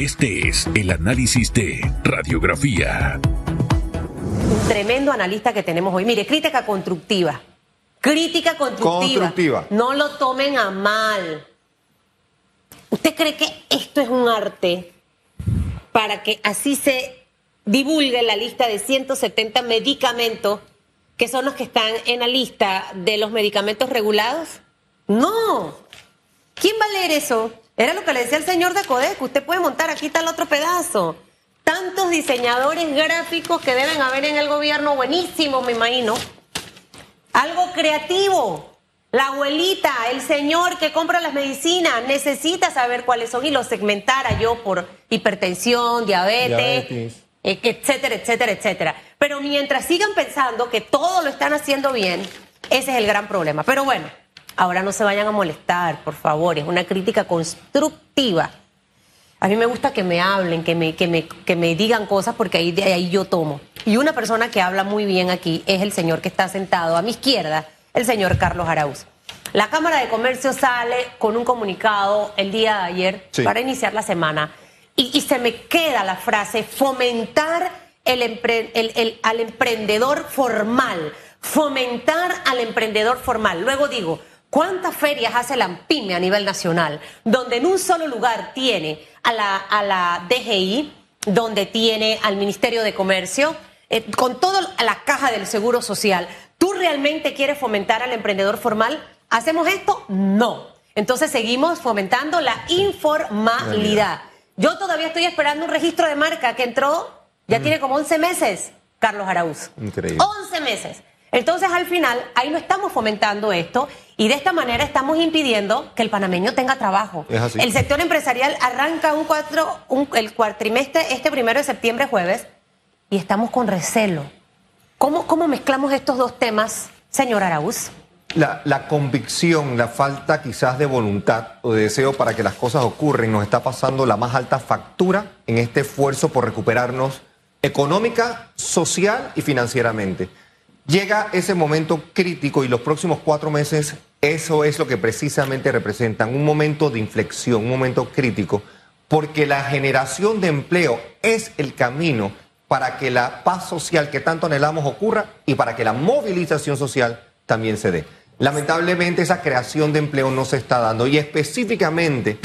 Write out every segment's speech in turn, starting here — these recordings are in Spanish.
Este es el análisis de radiografía. Un tremendo analista que tenemos hoy. Mire, crítica constructiva. Crítica constructiva. Constructiva. No lo tomen a mal. ¿Usted cree que esto es un arte para que así se divulgue la lista de 170 medicamentos que son los que están en la lista de los medicamentos regulados? No. ¿Quién va a leer eso? Era lo que le decía el señor de Codec. Usted puede montar, aquí está el otro pedazo. Tantos diseñadores gráficos que deben haber en el gobierno, buenísimo, me imagino. Algo creativo. La abuelita, el señor que compra las medicinas, necesita saber cuáles son y los segmentara yo por hipertensión, diabetes, Diabetes. eh, etcétera, etcétera, etcétera. Pero mientras sigan pensando que todo lo están haciendo bien, ese es el gran problema. Pero bueno, ahora no se vayan a molestar, por favor, es una crítica constructiva. A mí me gusta que me hablen, que me, que me, que me digan cosas porque ahí, de ahí yo tomo. Y una persona que habla muy bien aquí es el señor que está sentado a mi izquierda, el señor Carlos Arauz. La Cámara de Comercio sale con un comunicado el día de ayer Sí. para iniciar la semana y, y se me queda la frase fomentar el empre- el- el- al emprendedor formal, fomentar al emprendedor formal. Luego digo, ¿cuántas ferias hace la PYME a nivel nacional? Donde en un solo lugar tiene a la, a la DGI, donde tiene al Ministerio de Comercio, eh, con toda la caja del Seguro Social. ¿Tú realmente quieres fomentar al emprendedor formal? ¿Hacemos esto? No. Entonces seguimos fomentando la informalidad. Yo todavía estoy esperando un registro de marca que entró, ya tiene como 11 meses, Carlos Araúz. Increíble. 11 meses. Entonces, al final, ahí no estamos fomentando esto y de esta manera estamos impidiendo que el panameño tenga trabajo. Es así. El sector empresarial arranca un cuatro, un- el cuatrimestre este primero de septiembre, jueves, y estamos con recelo. ¿Cómo, cómo mezclamos estos dos temas, señor Araúz? La, la convicción, la falta quizás de voluntad o de deseo para que las cosas ocurran nos está pasando la más alta factura en este esfuerzo por recuperarnos económica, social y financieramente. Llega ese momento crítico y los próximos cuatro meses eso es lo que precisamente representan, un momento de inflexión, un momento crítico, porque la generación de empleo es el camino para que la paz social que tanto anhelamos ocurra y para que la movilización social también se dé. Lamentablemente esa creación de empleo no se está dando y específicamente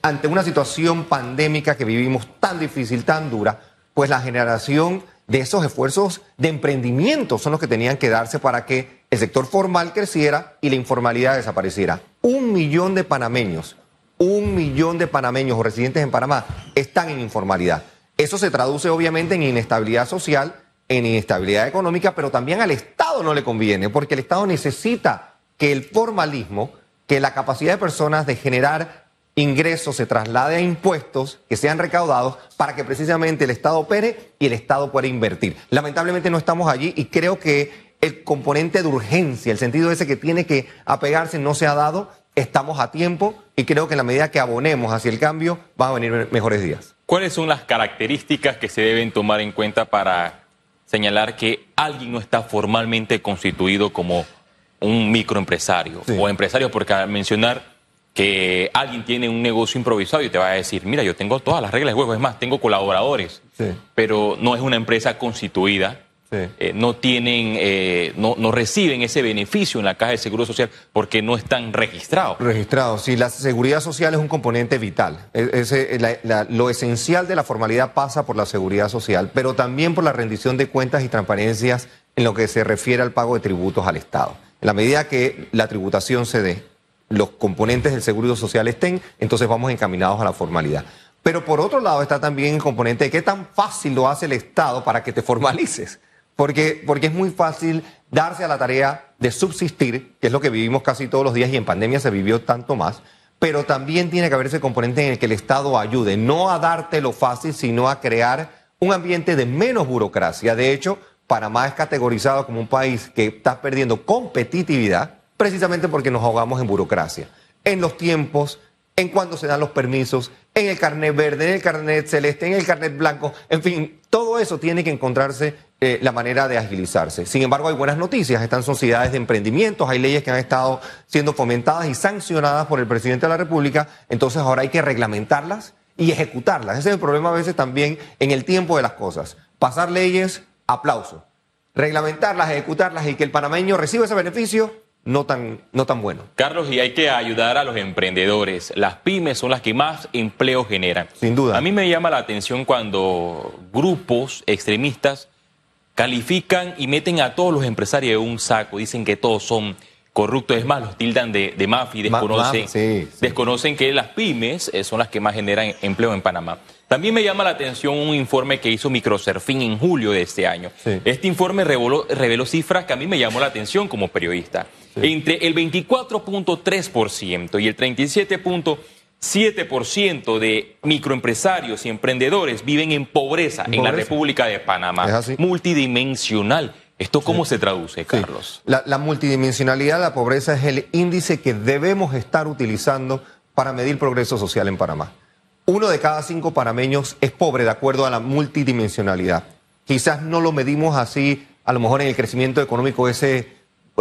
ante una situación pandémica que vivimos tan difícil, tan dura, pues la generación de esos esfuerzos de emprendimiento son los que tenían que darse para que el sector formal creciera y la informalidad desapareciera. Un millón de panameños, un millón de panameños o residentes en Panamá están en informalidad. Eso se traduce obviamente en inestabilidad social, en inestabilidad económica, pero también al Estado no le conviene, porque el Estado necesita que el formalismo, que la capacidad de personas de generar ingresos se traslade a impuestos que sean recaudados para que precisamente el Estado opere y el Estado pueda invertir. Lamentablemente no estamos allí y creo que el componente de urgencia, el sentido ese que tiene que apegarse no se ha dado. Estamos a tiempo y creo que en la medida que abonemos hacia el cambio van a venir mejores días. ¿Cuáles son las características que se deben tomar en cuenta para señalar que alguien no está formalmente constituido como un microempresario Sí. o empresario? Porque al mencionar que alguien tiene un negocio improvisado y te va a decir, mira, yo tengo todas las reglas de juego, es más, tengo colaboradores, Sí. pero no es una empresa constituida. Sí. eh, no tienen, eh, no, no reciben ese beneficio en la caja de seguro social porque no están registrados. Registrado, sí, la seguridad social es un componente vital. E- la- la- lo esencial de la formalidad pasa por la seguridad social, pero también por la rendición de cuentas y transparencias en lo que se refiere al pago de tributos al Estado. En la medida que la tributación se dé, los componentes del seguro social estén, entonces vamos encaminados a la formalidad. Pero por otro lado está también el componente de qué tan fácil lo hace el Estado para que te formalices. Porque, porque es muy fácil darse a la tarea de subsistir, que es lo que vivimos casi todos los días y en pandemia se vivió tanto más, pero también tiene que haber ese componente en el que el Estado ayude, no a darte lo fácil, sino a crear un ambiente de menos burocracia. De hecho, Panamá es categorizado como un país que está perdiendo competitividad precisamente porque nos ahogamos en burocracia. En los tiempos, en cuándo se dan los permisos, en el carnet verde, en el carnet celeste, en el carnet blanco, en fin, todo eso tiene que encontrarse eh, la manera de agilizarse. Sin embargo, hay buenas noticias, están sociedades de emprendimientos, hay leyes que han estado siendo fomentadas y sancionadas por el presidente de la República, entonces ahora hay que reglamentarlas y ejecutarlas. Ese es el problema a veces también en el tiempo de las cosas. Pasar leyes, aplauso. Reglamentarlas, ejecutarlas y que el panameño reciba ese beneficio, no tan, no tan bueno. Carlos, y hay que ayudar a los emprendedores. Las pymes son las que más empleo generan. Sin duda. A mí me llama la atención cuando grupos extremistas califican y meten a todos los empresarios en un saco. Dicen que todos son corruptos. Es más, los tildan de, de mafia y Ma- desconocen, mafia, sí, sí. desconocen que las pymes eh, son las que más generan empleo en Panamá. También me llama la atención un informe que hizo Microserfín en julio de este año. Sí. Este informe reveló, reveló cifras que a mí me llamó la atención como periodista. Entre el 24.3% y el 37.7% de microempresarios y emprendedores viven en pobreza en la Pobreza. República de Panamá. Es así. Multidimensional. ¿Esto cómo se traduce. Carlos? La, la multidimensionalidad de la pobreza es el índice que debemos estar utilizando para medir progreso social en Panamá. Uno de cada cinco panameños es pobre de acuerdo a la multidimensionalidad. Quizás no lo medimos así, a lo mejor en el crecimiento económico ese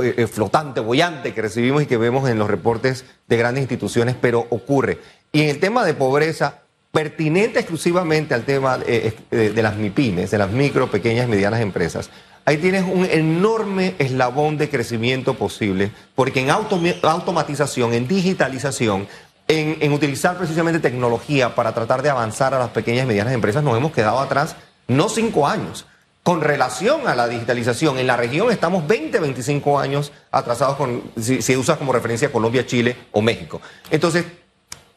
eh, eh, flotante, bollante que recibimos y que vemos en los reportes de grandes instituciones, pero ocurre. Y en el tema de pobreza, pertinente exclusivamente al tema eh, de las MIPIMES, de las micro, pequeñas y medianas empresas, ahí tienes un enorme eslabón de crecimiento posible, porque en automatización, en digitalización, en, en utilizar precisamente tecnología para tratar de avanzar a las pequeñas y medianas empresas, nos hemos quedado atrás no cinco años. Con relación a la digitalización, en la región estamos 20, 25 años atrasados con, si, si usas como referencia Colombia, Chile o México. Entonces,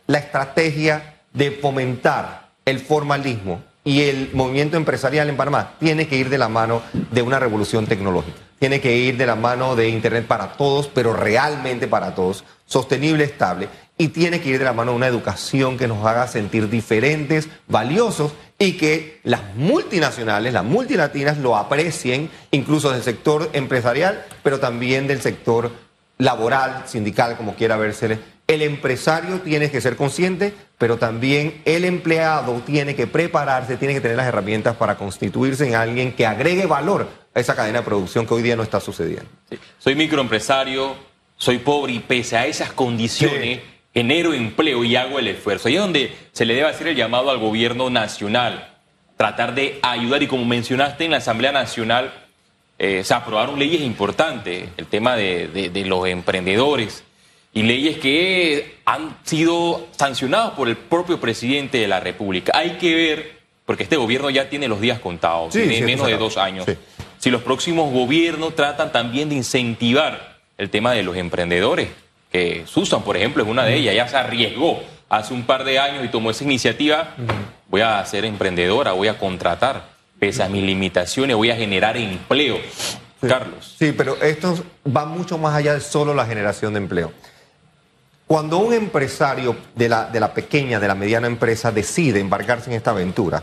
la estrategia de fomentar el formalismo y el movimiento empresarial en Panamá tiene que ir de la mano de una revolución tecnológica. Tiene que ir de la mano de Internet para todos, pero realmente para todos, sostenible, estable. Y tiene que ir de la mano de una educación que nos haga sentir diferentes, valiosos y que las multinacionales, las multilatinas lo aprecien, incluso del sector empresarial, pero también del sector laboral, sindical, como quiera vérsele. El empresario tiene que ser consciente, pero también el empleado tiene que prepararse, tiene que tener las herramientas para constituirse en alguien que agregue valor a esa cadena de producción que hoy día no está sucediendo. Sí. Soy microempresario, soy pobre y pese a esas condiciones Sí. Genero empleo y hago el esfuerzo. Ahí es donde se le debe hacer el llamado al gobierno nacional, tratar de ayudar y como mencionaste en la Asamblea Nacional eh, se aprobaron leyes importantes, el tema de, de- de los emprendedores y leyes que han sido sancionadas por el propio presidente de la República. Hay que ver, porque este gobierno ya tiene los días contados, Sí, tiene sí, menos de dos años. Sí. Si los próximos gobiernos tratan también de incentivar el tema de los emprendedores, que Susan, por ejemplo, es una de ellas, ya se arriesgó hace un par de años y tomó esa iniciativa, voy a ser emprendedora, voy a contratar, pese a mis limitaciones, voy a generar empleo. Carlos. Sí, pero esto va mucho más allá de solo la generación de empleo. Cuando un empresario de la, de la pequeña, de la mediana empresa decide embarcarse en esta aventura,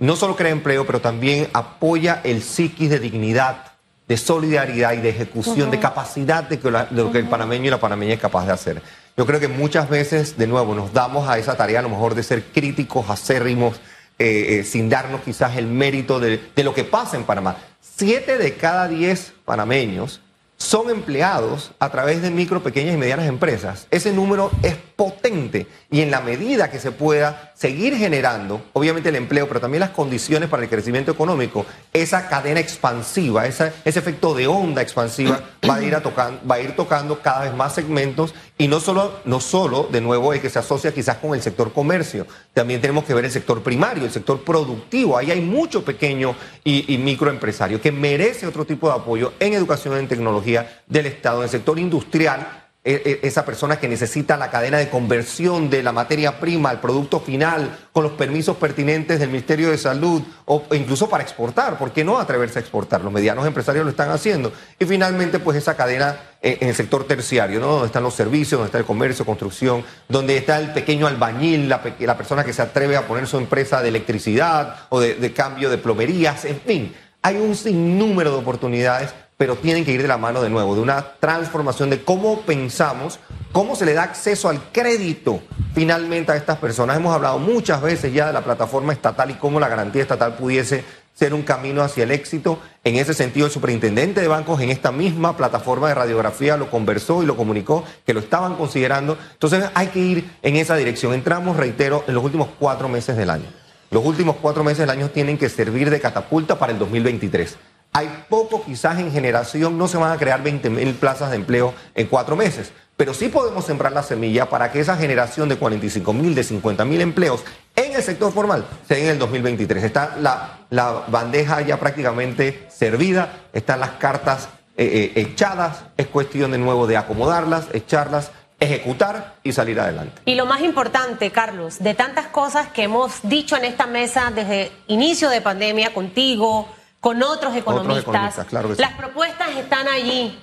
no solo crea empleo, pero también apoya el psiquis de dignidad, de solidaridad y de ejecución, de capacidad de, que la- de lo que el panameño y la panameña es capaz de hacer. Yo creo que muchas veces, de nuevo, nos damos a esa tarea a lo mejor de ser críticos, acérrimos, eh, eh, sin darnos quizás el mérito de, de lo que pasa en Panamá. Siete de cada diez panameños son empleados a través de micro, pequeñas y medianas empresas. Ese número es potente y en la medida que se pueda seguir generando, obviamente el empleo, pero también las condiciones para el crecimiento económico, esa cadena expansiva, esa- ese efecto de onda expansiva va a ir, a tocan- va a ir tocando cada vez más segmentos y no solo, no solo, de nuevo, el que se asocia quizás con el sector comercio, también tenemos que ver el sector primario, el sector productivo. Ahí hay mucho pequeño y, y microempresario que merece otro tipo de apoyo en educación, en tecnología del Estado, en el sector industrial. E- e- Esa persona que necesita la cadena de conversión de la materia prima al producto final con los permisos pertinentes del Ministerio de Salud o o incluso para exportar. ¿Por qué no atreverse a exportar? Los medianos empresarios lo están haciendo. Y finalmente, pues esa cadena eh, en el sector terciario, ¿no? Donde están los servicios, donde está el comercio, construcción, donde está el pequeño albañil, la, la persona que se atreve a poner su empresa de electricidad o de, de cambio de plomerías, en fin. Hay un sinnúmero de oportunidades, pero tienen que ir de la mano de nuevo, de una transformación de cómo pensamos, cómo se le da acceso al crédito finalmente a estas personas. Hemos hablado muchas veces ya de la plataforma estatal y cómo la garantía estatal pudiese ser un camino hacia el éxito. En ese sentido, el superintendente de bancos en esta misma plataforma de radiografía lo conversó y lo comunicó que lo estaban considerando. Entonces hay que ir en esa dirección. Entramos, reitero, en los últimos cuatro meses del año. Los últimos cuatro meses del año tienen que servir de catapulta para el 2023. Hay poco quizás en generación, no se van a crear 20 mil plazas de empleo en cuatro meses, pero sí podemos sembrar la semilla para que esa generación de 45 mil, de 50 mil empleos en el sector formal se den en el 2023. Está la, bandeja ya prácticamente servida, están las cartas eh, eh, echadas, es cuestión de nuevo de acomodarlas, echarlas ejecutar y salir adelante. Y lo más importante, Carlos, de tantas cosas que hemos dicho en esta mesa desde inicio de pandemia contigo, con otros economistas, las propuestas están allí.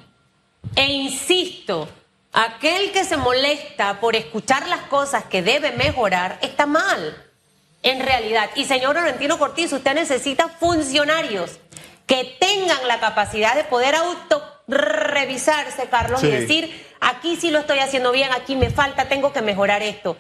E insisto, aquel que se molesta por escuchar las cosas que debe mejorar está mal, en realidad. Y señor Laurentino Cortiz, usted necesita funcionarios que tengan la capacidad de poder auto revisarse, Carlos, y decir, aquí sí lo estoy haciendo bien, aquí me falta, tengo que mejorar esto.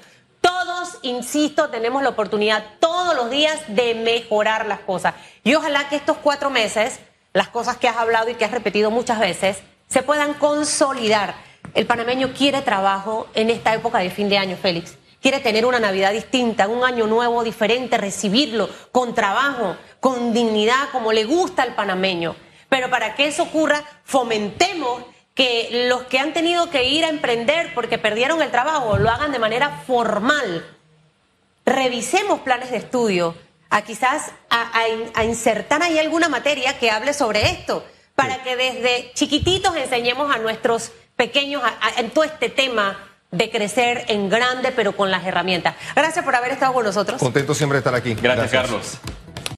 Insisto, tenemos la oportunidad todos los días de mejorar las cosas. Y ojalá que estos cuatro meses, las cosas que has hablado y que has repetido muchas veces, se puedan consolidar. El panameño quiere trabajo en esta época de fin de año, Félix. Quiere tener una Navidad distinta, un año nuevo diferente, recibirlo con trabajo, con dignidad, como le gusta al panameño. Pero para que eso ocurra, fomentemos que los que han tenido que ir a emprender porque perdieron el trabajo lo hagan de manera formal. Revisemos planes de estudio, a quizás a, insertar ahí alguna materia que hable sobre esto, para que desde chiquititos enseñemos a nuestros pequeños en todo este tema de crecer en grande, pero con las herramientas. Gracias por haber estado con nosotros. Contento siempre de estar aquí. Gracias. Carlos.